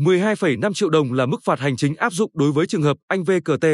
12,5 triệu đồng là mức phạt hành chính áp dụng đối với trường hợp anh VKT,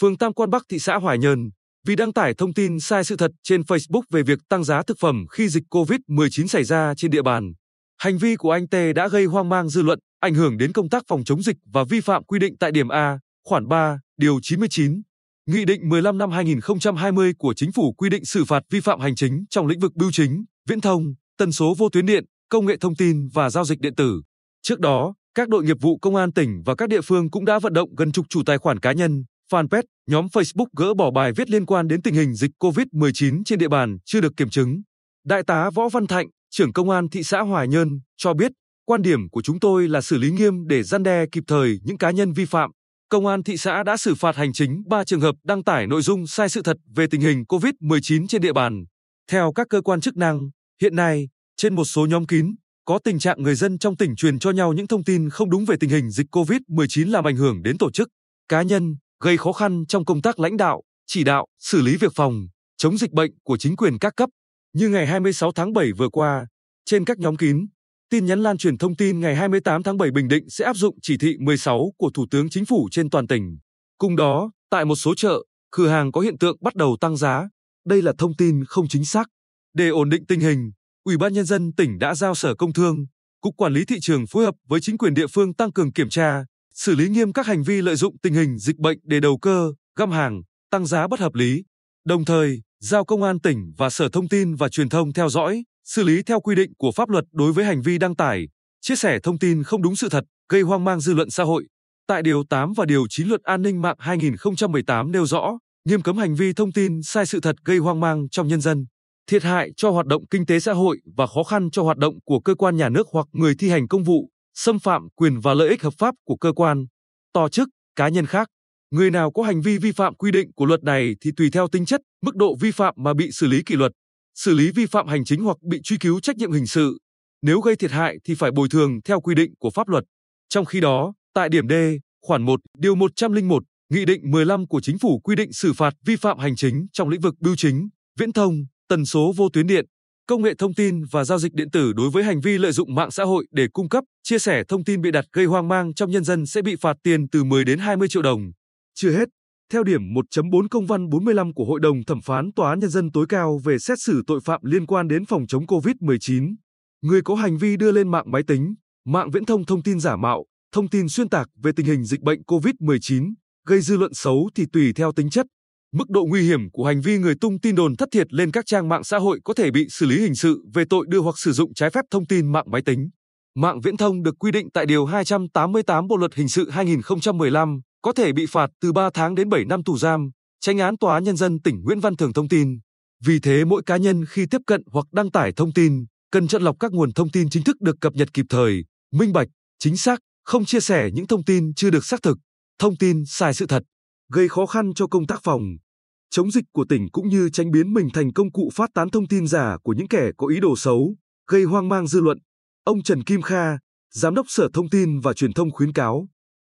phường Tam Quan Bắc thị xã Hoài Nhơn, vì đăng tải thông tin sai sự thật trên Facebook về việc tăng giá thực phẩm khi dịch COVID-19 xảy ra trên địa bàn. Hành vi của anh T đã gây hoang mang dư luận, ảnh hưởng đến công tác phòng chống dịch và vi phạm quy định tại điểm A, khoản 3, điều 99. Nghị định 15 năm 2020 của Chính phủ quy định xử phạt vi phạm hành chính trong lĩnh vực bưu chính, viễn thông, tần số vô tuyến điện, công nghệ thông tin và giao dịch điện tử. Trước đó, các đội nghiệp vụ công an tỉnh và các địa phương cũng đã vận động gần chục chủ tài khoản cá nhân, fanpage, nhóm Facebook gỡ bỏ bài viết liên quan đến tình hình dịch COVID-19 trên địa bàn chưa được kiểm chứng. Đại tá Võ Văn Thạnh, trưởng công an thị xã Hoài Nhơn, cho biết, quan điểm của chúng tôi là xử lý nghiêm để gian đe kịp thời những cá nhân vi phạm. Công an thị xã đã xử phạt hành chính 3 trường hợp đăng tải nội dung sai sự thật về tình hình COVID-19 trên địa bàn. Theo các cơ quan chức năng, hiện nay, trên một số nhóm kín, có tình trạng người dân trong tỉnh truyền cho nhau những thông tin không đúng về tình hình dịch COVID-19 làm ảnh hưởng đến tổ chức, cá nhân, gây khó khăn trong công tác lãnh đạo, chỉ đạo, xử lý việc phòng, chống dịch bệnh của chính quyền các cấp. Như ngày 26 tháng 7 vừa qua, trên các nhóm kín, tin nhắn lan truyền thông tin ngày 28 tháng 7 Bình Định sẽ áp dụng chỉ thị 16 của Thủ tướng Chính phủ trên toàn tỉnh. Cùng đó, tại một số chợ, cửa hàng có hiện tượng bắt đầu tăng giá. Đây là thông tin không chính xác. Để ổn định tình hình, Ủy ban nhân dân tỉnh đã giao Sở Công Thương, Cục Quản lý thị trường phối hợp với chính quyền địa phương tăng cường kiểm tra, xử lý nghiêm các hành vi lợi dụng tình hình dịch bệnh để đầu cơ, găm hàng, tăng giá bất hợp lý. Đồng thời, giao Công an tỉnh và Sở Thông tin và Truyền thông theo dõi, xử lý theo quy định của pháp luật đối với hành vi đăng tải, chia sẻ thông tin không đúng sự thật, gây hoang mang dư luận xã hội. Tại Điều 8 và Điều 9 Luật An ninh mạng 2018 nêu rõ, nghiêm cấm hành vi thông tin sai sự thật gây hoang mang trong nhân dân, thiệt hại cho hoạt động kinh tế xã hội và khó khăn cho hoạt động của cơ quan nhà nước hoặc người thi hành công vụ, xâm phạm quyền và lợi ích hợp pháp của cơ quan, tổ chức, cá nhân khác. Người nào có hành vi vi phạm quy định của luật này thì tùy theo tính chất, mức độ vi phạm mà bị xử lý kỷ luật, xử lý vi phạm hành chính hoặc bị truy cứu trách nhiệm hình sự. Nếu gây thiệt hại thì phải bồi thường theo quy định của pháp luật. Trong khi đó, tại điểm D, khoản 1, điều 101, Nghị định 15 của Chính phủ quy định xử phạt vi phạm hành chính trong lĩnh vực bưu chính, viễn thông, tần số vô tuyến điện, công nghệ thông tin và giao dịch điện tử đối với hành vi lợi dụng mạng xã hội để cung cấp, chia sẻ thông tin bị đặt gây hoang mang trong nhân dân sẽ bị phạt tiền từ 10 đến 20 triệu đồng. Chưa hết, theo điểm 1.4 công văn 45 của Hội đồng Thẩm phán Tòa án Nhân dân tối cao về xét xử tội phạm liên quan đến phòng chống COVID-19, người có hành vi đưa lên mạng máy tính, mạng viễn thông thông tin giả mạo, thông tin xuyên tạc về tình hình dịch bệnh COVID-19, gây dư luận xấu thì tùy theo tính chất, Mức độ nguy hiểm của hành vi người tung tin đồn thất thiệt lên các trang mạng xã hội có thể bị xử lý hình sự về tội đưa hoặc sử dụng trái phép thông tin mạng máy tính. Mạng viễn thông được quy định tại Điều 288 Bộ Luật Hình sự 2015, có thể bị phạt từ 3 tháng đến 7 năm tù giam, tranh án Tòa án Nhân dân tỉnh Nguyễn Văn Thường thông tin. Vì thế mỗi cá nhân khi tiếp cận hoặc đăng tải thông tin, cần chọn lọc các nguồn thông tin chính thức được cập nhật kịp thời, minh bạch, chính xác, không chia sẻ những thông tin chưa được xác thực, thông tin sai sự thật gây khó khăn cho công tác phòng chống dịch của tỉnh cũng như tránh biến mình thành công cụ phát tán thông tin giả của những kẻ có ý đồ xấu, gây hoang mang dư luận. Ông Trần Kim Kha, Giám đốc Sở Thông tin và Truyền thông khuyến cáo,